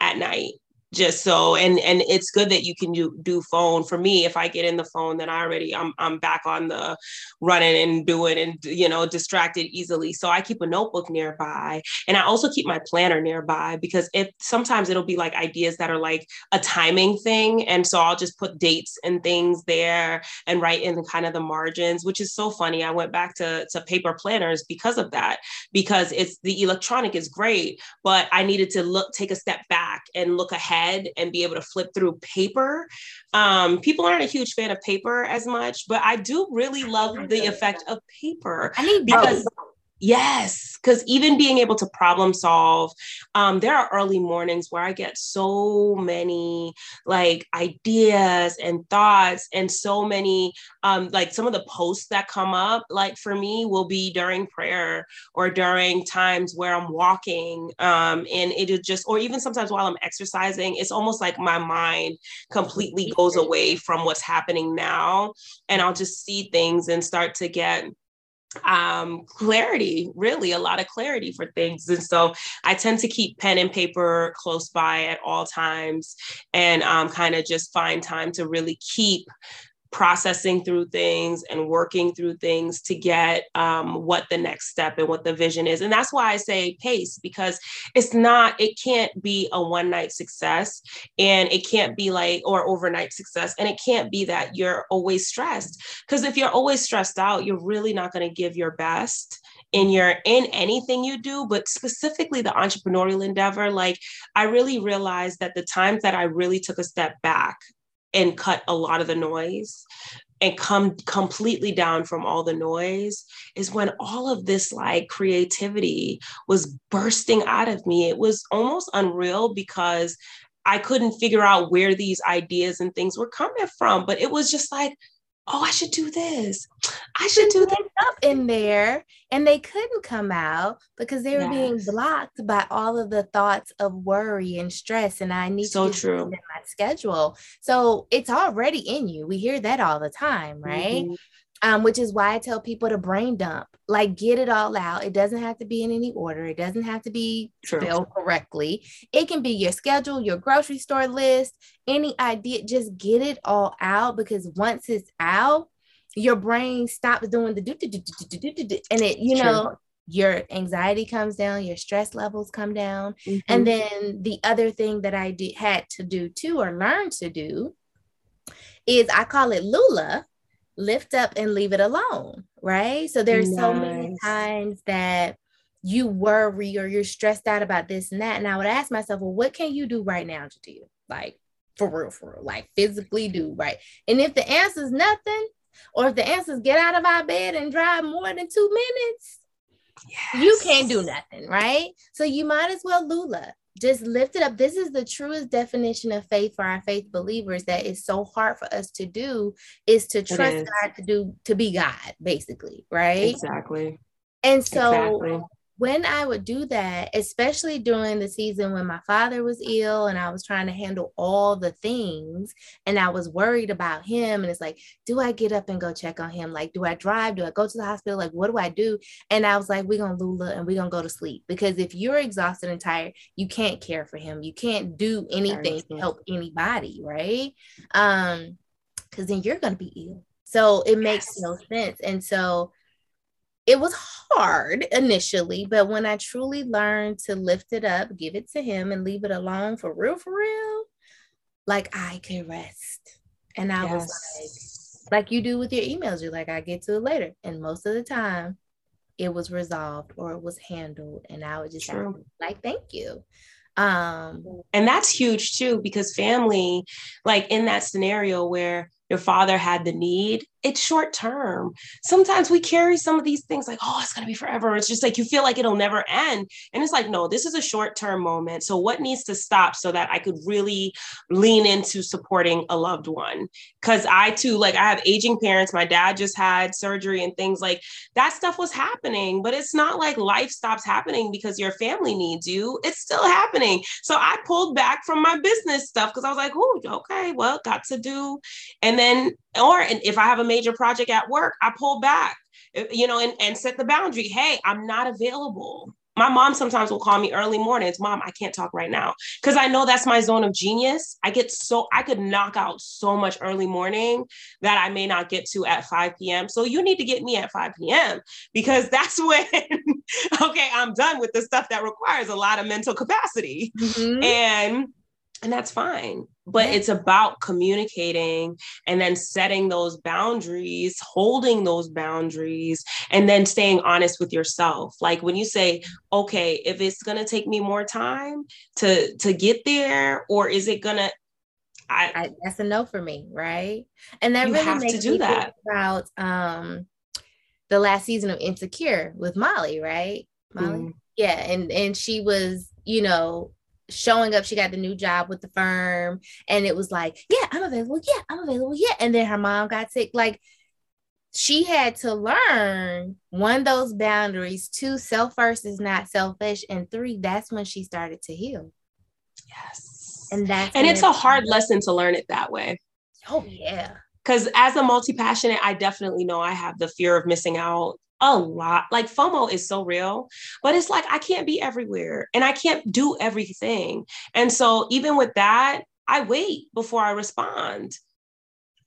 at night just so and and it's good that you can do do phone. For me if i get in the phone then i already i'm i'm back on the running and doing and you know distracted easily. So i keep a notebook nearby and i also keep my planner nearby because if sometimes it'll be like ideas that are like a timing thing and so i'll just put dates and things there and write in kind of the margins which is so funny. I went back to to paper planners because of that because it's the electronic is great but i needed to look take a step back and look ahead head and be able to flip through paper. Um, people aren't a huge fan of paper as much, but I do really love the effect of paper. I need because Yes, because even being able to problem solve, um, there are early mornings where I get so many like ideas and thoughts, and so many um, like some of the posts that come up, like for me, will be during prayer or during times where I'm walking, um, and it is just, or even sometimes while I'm exercising, it's almost like my mind completely goes away from what's happening now, and I'll just see things and start to get um clarity really a lot of clarity for things. And so i tend to keep pen and paper close by at all times and um, kind of just find time to really keep processing through things and working through things to get um, what the next step and what the vision is. And that's why I say pace because it's not, it can't be a one night success and it can't be like, or overnight success. And it can't be that you're always stressed. Because if you're always stressed out, you're really not going to give your best in your in anything you do but specifically the entrepreneurial endeavor like i really realized that the times that i really took a step back and cut a lot of the noise and come completely down from all the noise is when all of this like creativity was bursting out of me. It was almost unreal because I couldn't figure out where these ideas and things were coming from, but it was just like, oh, I should do this. I should do this up in there. And they couldn't come out because they were yes. being blocked by all of the thoughts of worry and stress. And I need so to true. in my schedule. So it's already in you. We hear that all the time, right? Mm-hmm um, which is why I tell people to brain dump, like get it all out. It doesn't have to be in any order. It doesn't have to be True. spelled correctly. It can be your schedule, your grocery store list, any idea. Just get it all out because once it's out, your brain stops doing the do do do do do do do, and it, you know, your anxiety comes down, your stress levels come down, mm-hmm. and then the other thing that I did had to do too, or learn to do, is I call it Lula lift up and leave it alone, right? So there's nice. so many times that you worry or you're stressed out about this and that. And I would ask myself, well, what can you do right now to do? Like for real, for real, like physically do, right? And if the answer is nothing, or if the answer is get out of our bed and drive more than two minutes, yes. you can't do nothing, right? So you might as well Lula just lift it up. This is the truest definition of faith for our faith believers that is so hard for us to do is to trust God to do to be God, basically, right? Exactly. And so exactly when I would do that, especially during the season when my father was ill and I was trying to handle all the things and I was worried about him, and it's like, do I get up and go check on him? Like, do I drive? Do I go to the hospital? Like, what do I do? And I was like, we're going to Lula and we're going to go to sleep because if you're exhausted and tired, you can't care for him. You can't do anything to help anybody, right? Um, because then you're going to be ill. So it makes yes. no sense. And so, it was hard initially, but when I truly learned to lift it up, give it to him, and leave it alone for real, for real, like I could rest. And I yes. was like, like you do with your emails, you're like, I get to it later. And most of the time, it was resolved or it was handled. And I would just like, thank you. Um, and that's huge too, because family, like in that scenario where your father had the need, it's short term. Sometimes we carry some of these things like, oh, it's going to be forever. It's just like you feel like it'll never end. And it's like, no, this is a short term moment. So, what needs to stop so that I could really lean into supporting a loved one? Because I too, like, I have aging parents. My dad just had surgery and things like that stuff was happening, but it's not like life stops happening because your family needs you. It's still happening. So, I pulled back from my business stuff because I was like, oh, okay, well, got to do. And then or if I have a major project at work, I pull back, eh, you know, and, and set the boundary. Hey, I'm not available. My mom sometimes will call me early mornings. Mom, I can't talk right now because I know that's my zone of genius. I get so I could knock out so much early morning that I may not get to at 5 p.m. So you need to get me at 5 p.m. because that's when okay, I'm done with the stuff that requires a lot of mental capacity. Mm-hmm. And and that's fine but yeah. it's about communicating and then setting those boundaries holding those boundaries and then staying honest with yourself like when you say okay if it's going to take me more time to to get there or is it going to I, that's a no for me, right? And that really makes to do me that. about um the last season of Insecure with Molly, right? Molly, mm. yeah, and and she was, you know, showing up. She got the new job with the firm, and it was like, yeah, I'm available. Yeah, I'm available. Yeah. And then her mom got sick. Like she had to learn one, those boundaries, two, self first is not selfish, and three, that's when she started to heal. Yes. And that's and it's a hard lesson to learn it that way. Oh yeah. Because as a multi passionate, I definitely know I have the fear of missing out a lot. Like FOMO is so real, but it's like I can't be everywhere and I can't do everything. And so even with that, I wait before I respond.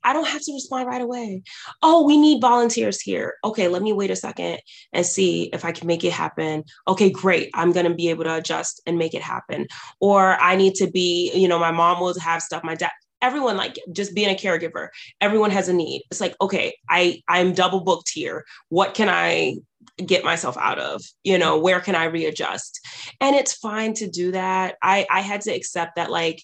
I don't have to respond right away. Oh, we need volunteers here. Okay, let me wait a second and see if I can make it happen. Okay, great. I'm going to be able to adjust and make it happen. Or I need to be, you know, my mom will have stuff. My dad, everyone like just being a caregiver everyone has a need. It's like okay i i'm double booked here. What can i get myself out of? You know where can i readjust? And it's fine to do that. I i had to accept that like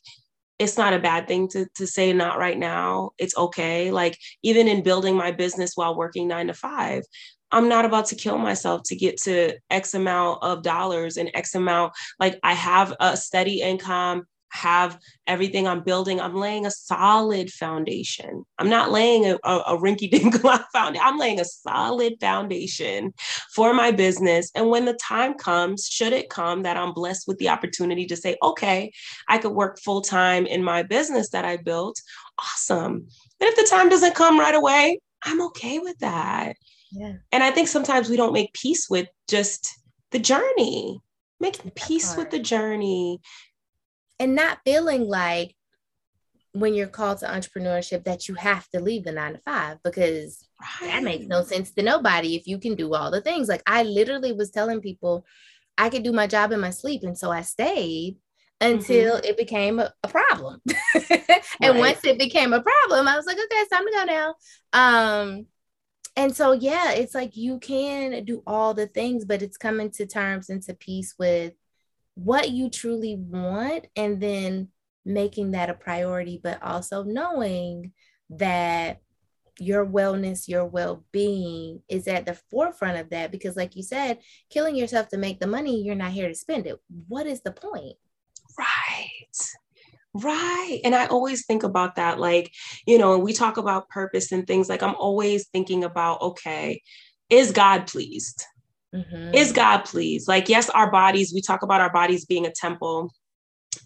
it's not a bad thing to to say not right now. It's okay. Like even in building my business while working 9 to 5 I'm not about to kill myself to get to X amount of dollars and X amount. Like I have a steady income have everything I'm building, I'm laying a solid foundation. I'm not laying a, a, a rinky dink foundation. I'm laying a solid foundation for my business. And when the time comes, should it come that I'm blessed with the opportunity to say, okay, I could work full time in my business that I built, awesome. And if the time doesn't come right away, I'm okay with that. Yeah. And I think sometimes we don't make peace with just the journey making peace with the journey and not feeling like when you're called to entrepreneurship that you have to leave the nine to five because right. that makes no sense to nobody if you can do all the things. Like I literally was telling people I could do my job in my sleep. And so I stayed until mm-hmm. it became a, a problem. and right. once it became a problem, I was like, okay, it's time to go now. Um, and so yeah, it's like you can do all the things, but it's coming to terms and to peace with what you truly want and then making that a priority, but also knowing that your wellness, your well being is at the forefront of that. Because, like you said, killing yourself to make the money, you're not here to spend it. What is the point? Right. Right. And I always think about that. Like, you know, we talk about purpose and things like I'm always thinking about, okay, is God pleased? Mm-hmm. Is God pleased? Like, yes, our bodies, we talk about our bodies being a temple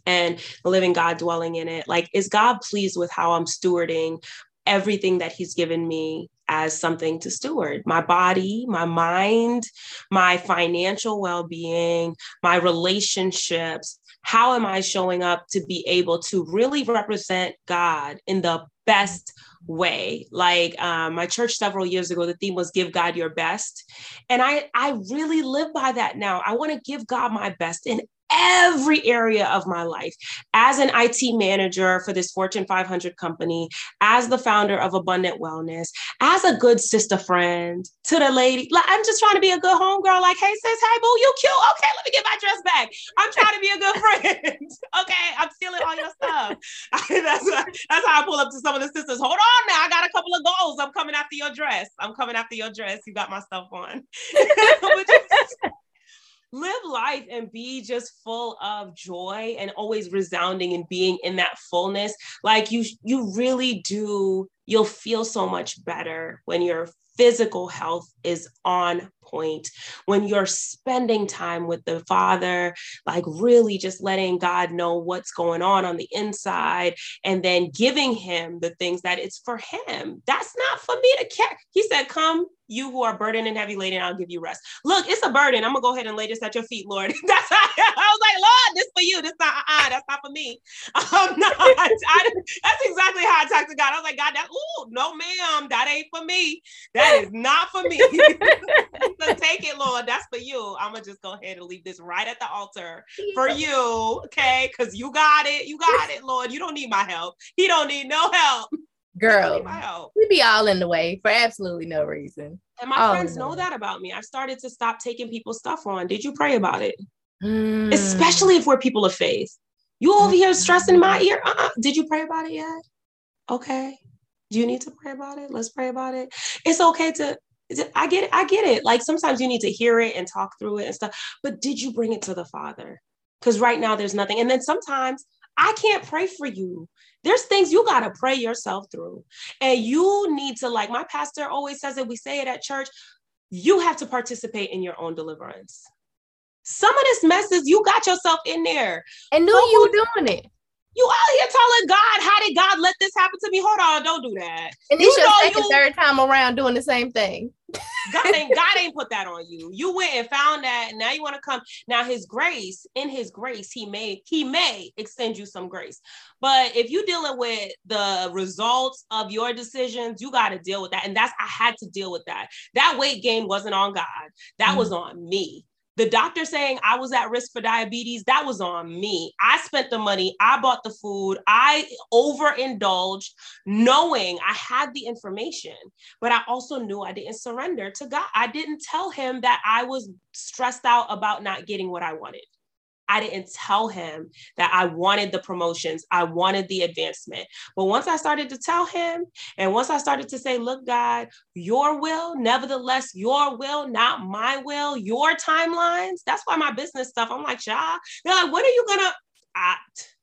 and the living God dwelling in it. Like, is God pleased with how I'm stewarding everything that He's given me as something to steward my body, my mind, my financial well being, my relationships? How am I showing up to be able to really represent God in the best way. Like um, my church several years ago the theme was give god your best. And i i really live by that now. I want to give god my best in every area of my life as an IT manager for this Fortune 500 company, as the founder of Abundant Wellness, as a good sister friend to the lady. Like, I'm just trying to be a good homegirl. Like, hey, sis, hey, boo, you cute. Okay, let me get my dress back. I'm trying to be a good friend. okay, I'm stealing all your stuff. that's, that's how I pull up to some of the sisters. Hold on now. I got a couple of goals. I'm coming after your dress. I'm coming after your dress. You got my stuff on live life and be just full of joy and always resounding and being in that fullness. Like you you really do you'll feel so much better when your physical health is on point when you're spending time with the father like really just letting god know what's going on on the inside and then giving him the things that it's for him that's not for me to care he said come you who are burdened and heavy laden, I'll give you rest. Look, it's a burden. I'm gonna go ahead and lay this at your feet, Lord. That's how I was like, Lord, this for you. This not uh, that's not for me. Um, I, that's exactly how I talked to God. I was like, God, that ooh, no, ma'am, that ain't for me. That is not for me. so take it, Lord. That's for you. I'm gonna just go ahead and leave this right at the altar for you, okay? Because you got it. You got it, Lord. You don't need my help. He don't need no help. Girl, we be all in the way for absolutely no reason. And my all friends know that about me. I've started to stop taking people's stuff on. Did you pray about it? Mm. Especially if we're people of faith. You over here stressing my ear. Uh-uh. Did you pray about it yet? Okay. Do you need to pray about it? Let's pray about it. It's okay to I get it. I get it. Like sometimes you need to hear it and talk through it and stuff. But did you bring it to the Father? Because right now there's nothing. And then sometimes I can't pray for you. There's things you got to pray yourself through. And you need to, like my pastor always says it, we say it at church, you have to participate in your own deliverance. Some of this messes, you got yourself in there. And knew you were doing it. You out here telling God, how did God let this happen to me? Hold on, don't do that. And this your second, you, third time around doing the same thing. God ain't God ain't put that on you. You went and found that, and now you want to come. Now His grace, in His grace, He may He may extend you some grace. But if you're dealing with the results of your decisions, you got to deal with that. And that's I had to deal with that. That weight gain wasn't on God. That mm-hmm. was on me. The doctor saying I was at risk for diabetes, that was on me. I spent the money, I bought the food, I overindulged, knowing I had the information, but I also knew I didn't surrender to God. I didn't tell him that I was stressed out about not getting what I wanted. I didn't tell him that I wanted the promotions, I wanted the advancement. But once I started to tell him, and once I started to say, Look, God, your will, nevertheless, your will, not my will, your timelines. That's why my business stuff, I'm like, Shah, they're like, When are you gonna? I,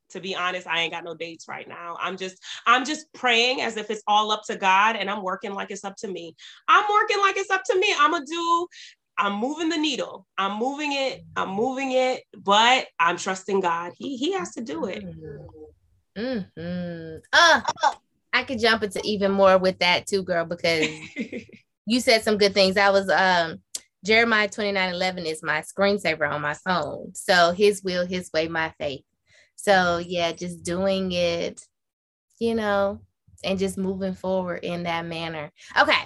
to be honest i ain't got no dates right now i'm just i'm just praying as if it's all up to god and i'm working like it's up to me i'm working like it's up to me i'm gonna do I'm moving the needle. I'm moving it. I'm moving it, but I'm trusting God. He he has to do it. Mm-hmm. Uh, I could jump into even more with that too, girl, because you said some good things. I was um Jeremiah 29 11 is my screensaver on my phone. So his will, his way, my faith. So yeah, just doing it, you know, and just moving forward in that manner. Okay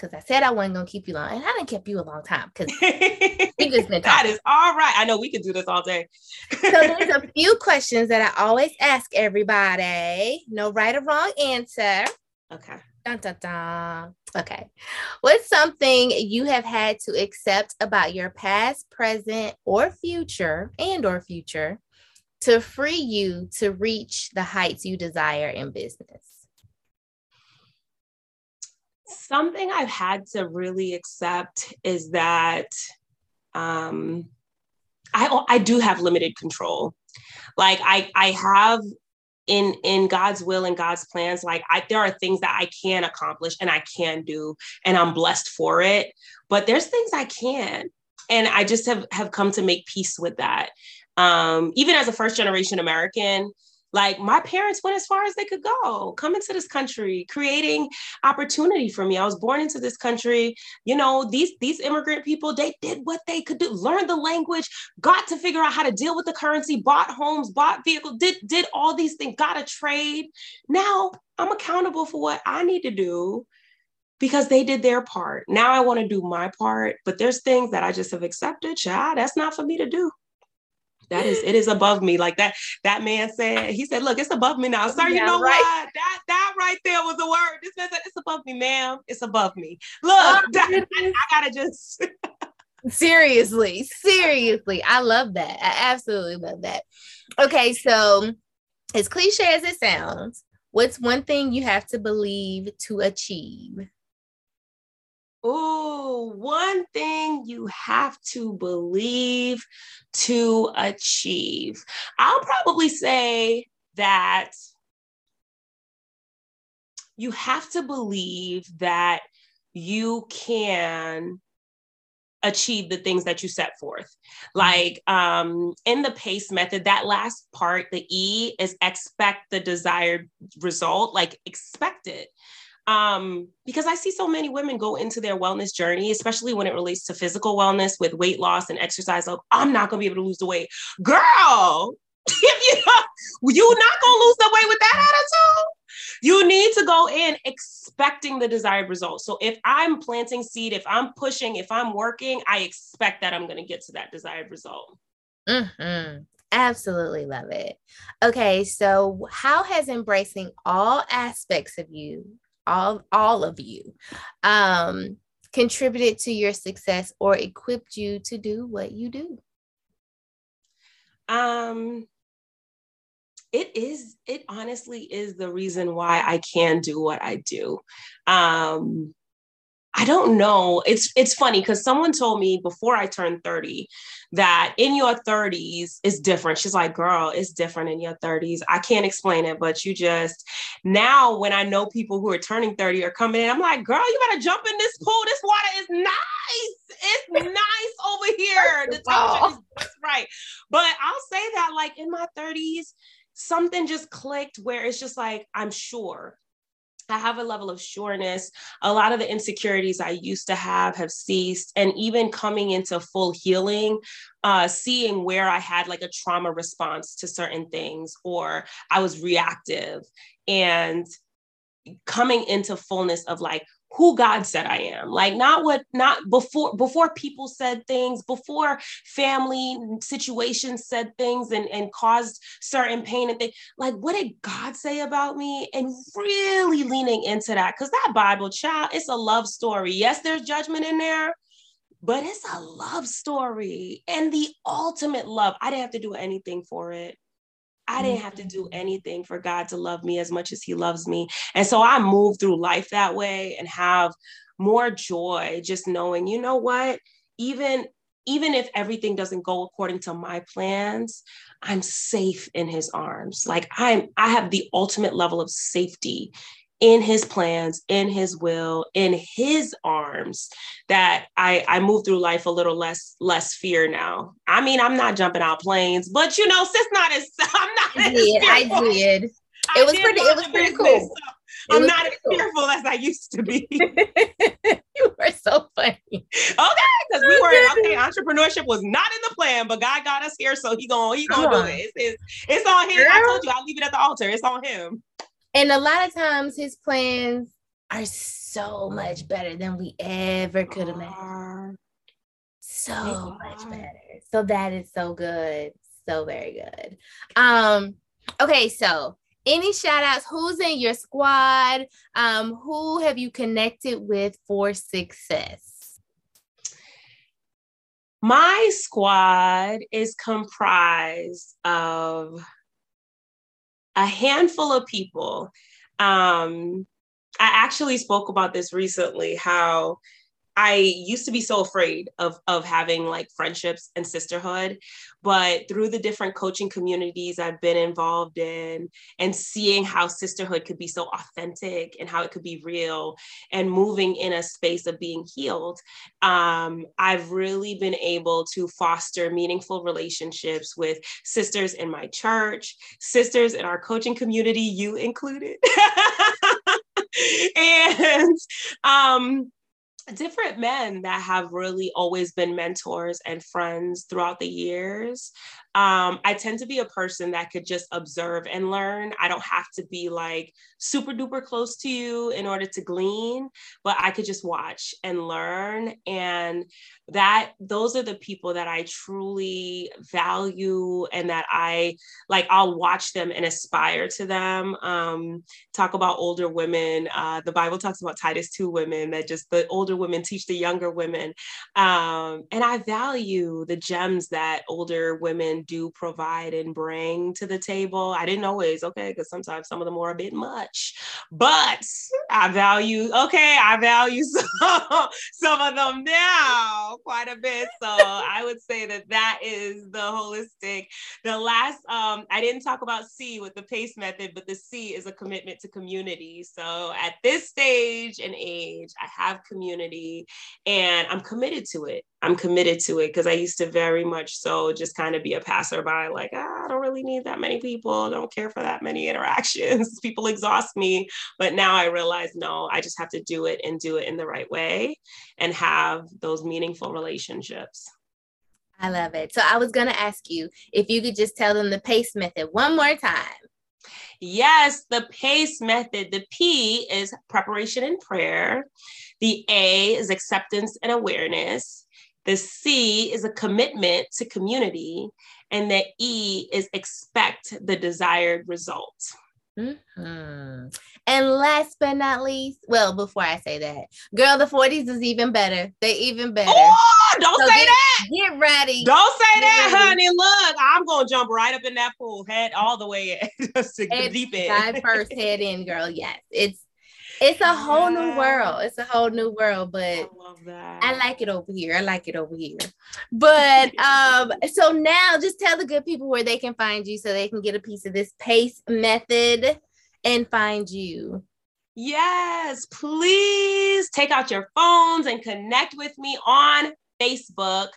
because I said I wasn't gonna keep you long, and I didn't keep you a long time because we just been talking. That is all right. I know we could do this all day. so there's a few questions that I always ask everybody. No right or wrong answer. Okay. Dun, dun, dun. Okay. What's something you have had to accept about your past, present, or future, and or future, to free you to reach the heights you desire in business? Something I've had to really accept is that um, I I do have limited control. Like I I have in in God's will and God's plans. Like I there are things that I can accomplish and I can do, and I'm blessed for it. But there's things I can't, and I just have have come to make peace with that. Um, even as a first generation American, like my parents went as far as they could go, coming to this country, creating opportunity for me. I was born into this country. You know, these these immigrant people, they did what they could do, learned the language, got to figure out how to deal with the currency, bought homes, bought vehicles, did did all these things, got a trade. Now I'm accountable for what I need to do because they did their part. Now I want to do my part, but there's things that I just have accepted. Child, that's not for me to do. That is it is above me. Like that that man said, he said, look, it's above me now. Sir, Yeah, you know right. what? That that right there was a word. This man said, it's above me, ma'am. It's above me. Look, Oh, that- goodness. I gotta just seriously, seriously. I love that. I absolutely love that. Okay, so as cliche as it sounds, what's one thing you have to believe to achieve? Ooh, one thing you have to believe to achieve. I'll probably say that you have to believe that you can achieve the things that you set forth. Like um in the PACE method, that last part, the E is expect the desired result, like expect it um because i see so many women go into their wellness journey especially when it relates to physical wellness with weight loss and exercise like i'm not to be able to lose the weight girl if you you're not to lose the weight with that attitude you need to go in expecting the desired result so if i'm planting seed if i'm pushing if i'm working i expect that i'm to get to that desired result Mhm. Absolutely love it. Okay, so how has embracing all aspects of you, all all of you, um, contributed to your success or equipped you to do what you do? Um, it is, it honestly is the reason why I can do what I do. Um, I don't know. It's it's funny because someone told me before I turned 30 that in your 30s is different. She's like, girl, it's different in your 30s. I can't explain it, but you just now when I know people who are turning 30 are coming in, I'm like, girl, you better jump in this pool. This water is nice. It's nice over here. The temperature is right. But I'll say that like in my 30s, something just clicked where it's just like, I'm sure. I have a level of sureness. A lot of the insecurities I used to have have ceased. And even coming into full healing, uh, seeing where I had like a trauma response to certain things or I was reactive and coming into fullness of like who God said I am. Like not what not before before people said things, before family situations said things and, and caused certain pain and things. Like what did God say about me? And really leaning into that. Cause that Bible child, it's a love story. Yes, there's judgment in there, but it's a love story and the ultimate love. I didn't have to do anything for it. I didn't mm. have to do anything for God to love me as much as He loves me. And so I move through life that way and have more joy just knowing, you know what? Even even if everything doesn't go according to my plans, I'm safe in his arms. Like I'm I have the ultimate level of safety in his plans, in his will, in his arms that I I move through life a little less less fear now. I mean, I'm not jumping out planes, but you know, sis not as I'm not I as did. I did. I It was did pretty- it was pretty business, cool. so I'm not as cool. fearful as I used to be. you were so funny. Okay, because we oh, were okay. Entrepreneurship was not in the plan, but God got us here, so He gonna He gonna Come do on. it. It's, it's, it's on Him. I told you, I'll leave it at the altar. It's on Him. And a lot of times his plans are so much better than we ever could imagine. So much better. So that is so good. So very good. Um, okay, so any shout outs? Who's in your squad? Um, who have you connected with for success? My squad is comprised of a handful of people. Um, I actually spoke about this recently how I used to be so afraid of, of having like friendships and sisterhood, but through the different coaching communities I've been involved in and seeing how sisterhood could be so authentic and how it could be real and moving in a space of being healed, um, I've really been able to foster meaningful relationships with sisters in my church, sisters in our coaching community, you included. and um, different men that have really always been mentors and friends throughout the years um, I tend to be a person that could just observe and learn. I don't have to be like super duper close to you in order to glean, but I could just watch and learn. And that those are the people that I truly value and that I like, I'll watch them and aspire to them. Um, talk about older women. Uh, the Bible talks about Titus 2 women that just the older women teach the younger women. Um, and I value the gems that older women do provide and bring to the table. I didn't always, okay, because sometimes some of them were a bit much, but I value, okay, I value some, some of them now quite a bit. So I would say that that is the holistic. The last, um, I didn't talk about C with the PACE method, but the C is a commitment to community. So at this stage and age, I have community and I'm committed to it. I'm committed to it because I used to very much so just kind of be a passerby, like, ah, I don't really need that many people, don't care for that many interactions. people exhaust me. But now I realize, no, I just have to do it and do it in the right way and have those meaningful relationships. I love it. So I was going to ask you if you could just tell them the PACE method one more time. Yes, the PACE method. The P is preparation and prayer. The A is acceptance and awareness. The C is a commitment to community. And the E is expect the desired result. Mm-hmm. And last but not least, well, before I say that, girl, the 40s is even better. They even better. Oh, don't so say get, that. Get ready. Don't say get that, ready. honey. Look, I'm gonna jump right up in that pool, head all the way in, just to deep end. first head in, girl. Yes, it's it's a whole new world. It's a whole new world, but I, I, like it over here. I like it over here. But um, so now just tell the good people where they can find you so they can get a piece of this pace method and find you. Yes, please take out your phones and connect with me on Facebook.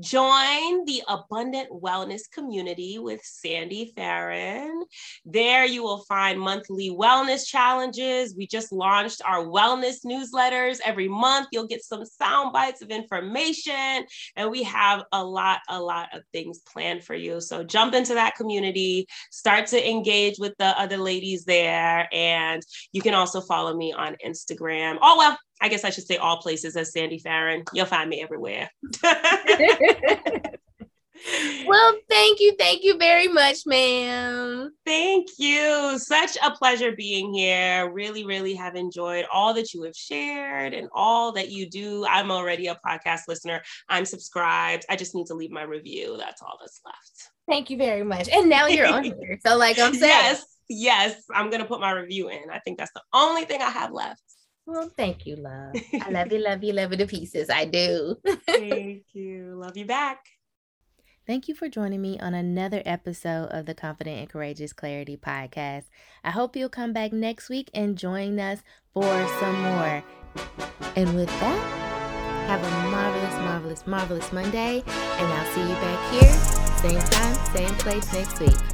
Join the Abundant Wellness Community with Sandy Farron. There you will find monthly wellness challenges. We just launched our wellness newsletters. Every month you'll get some sound bites of information, and we have a lot, a lot of things planned for you. So jump into that community, start to engage with the other ladies there, and you can also follow me on Instagram. Oh, well, I guess I should say all places as Sandy Farron. You'll find me everywhere. well, thank you. Thank you very much, ma'am. Thank you. Such a pleasure being here. Really, really have enjoyed all that you have shared and all that you do. I'm already a podcast listener. I'm subscribed. I just need to leave my review. That's all that's left. Thank you very much. And now you're on here. So, like I'm saying, yes, yes, I'm going to put my review in. I think that's the only thing I have left. Well, thank you, love. I love you, love you, love you to pieces. I do. thank you. Love you back. Thank you for joining me on another episode of the Confident and Courageous Clarity podcast. I hope you'll come back next week and join us for some more. And with that, have a marvelous, marvelous, marvelous Monday. And I'll see you back here, same time, same place next week.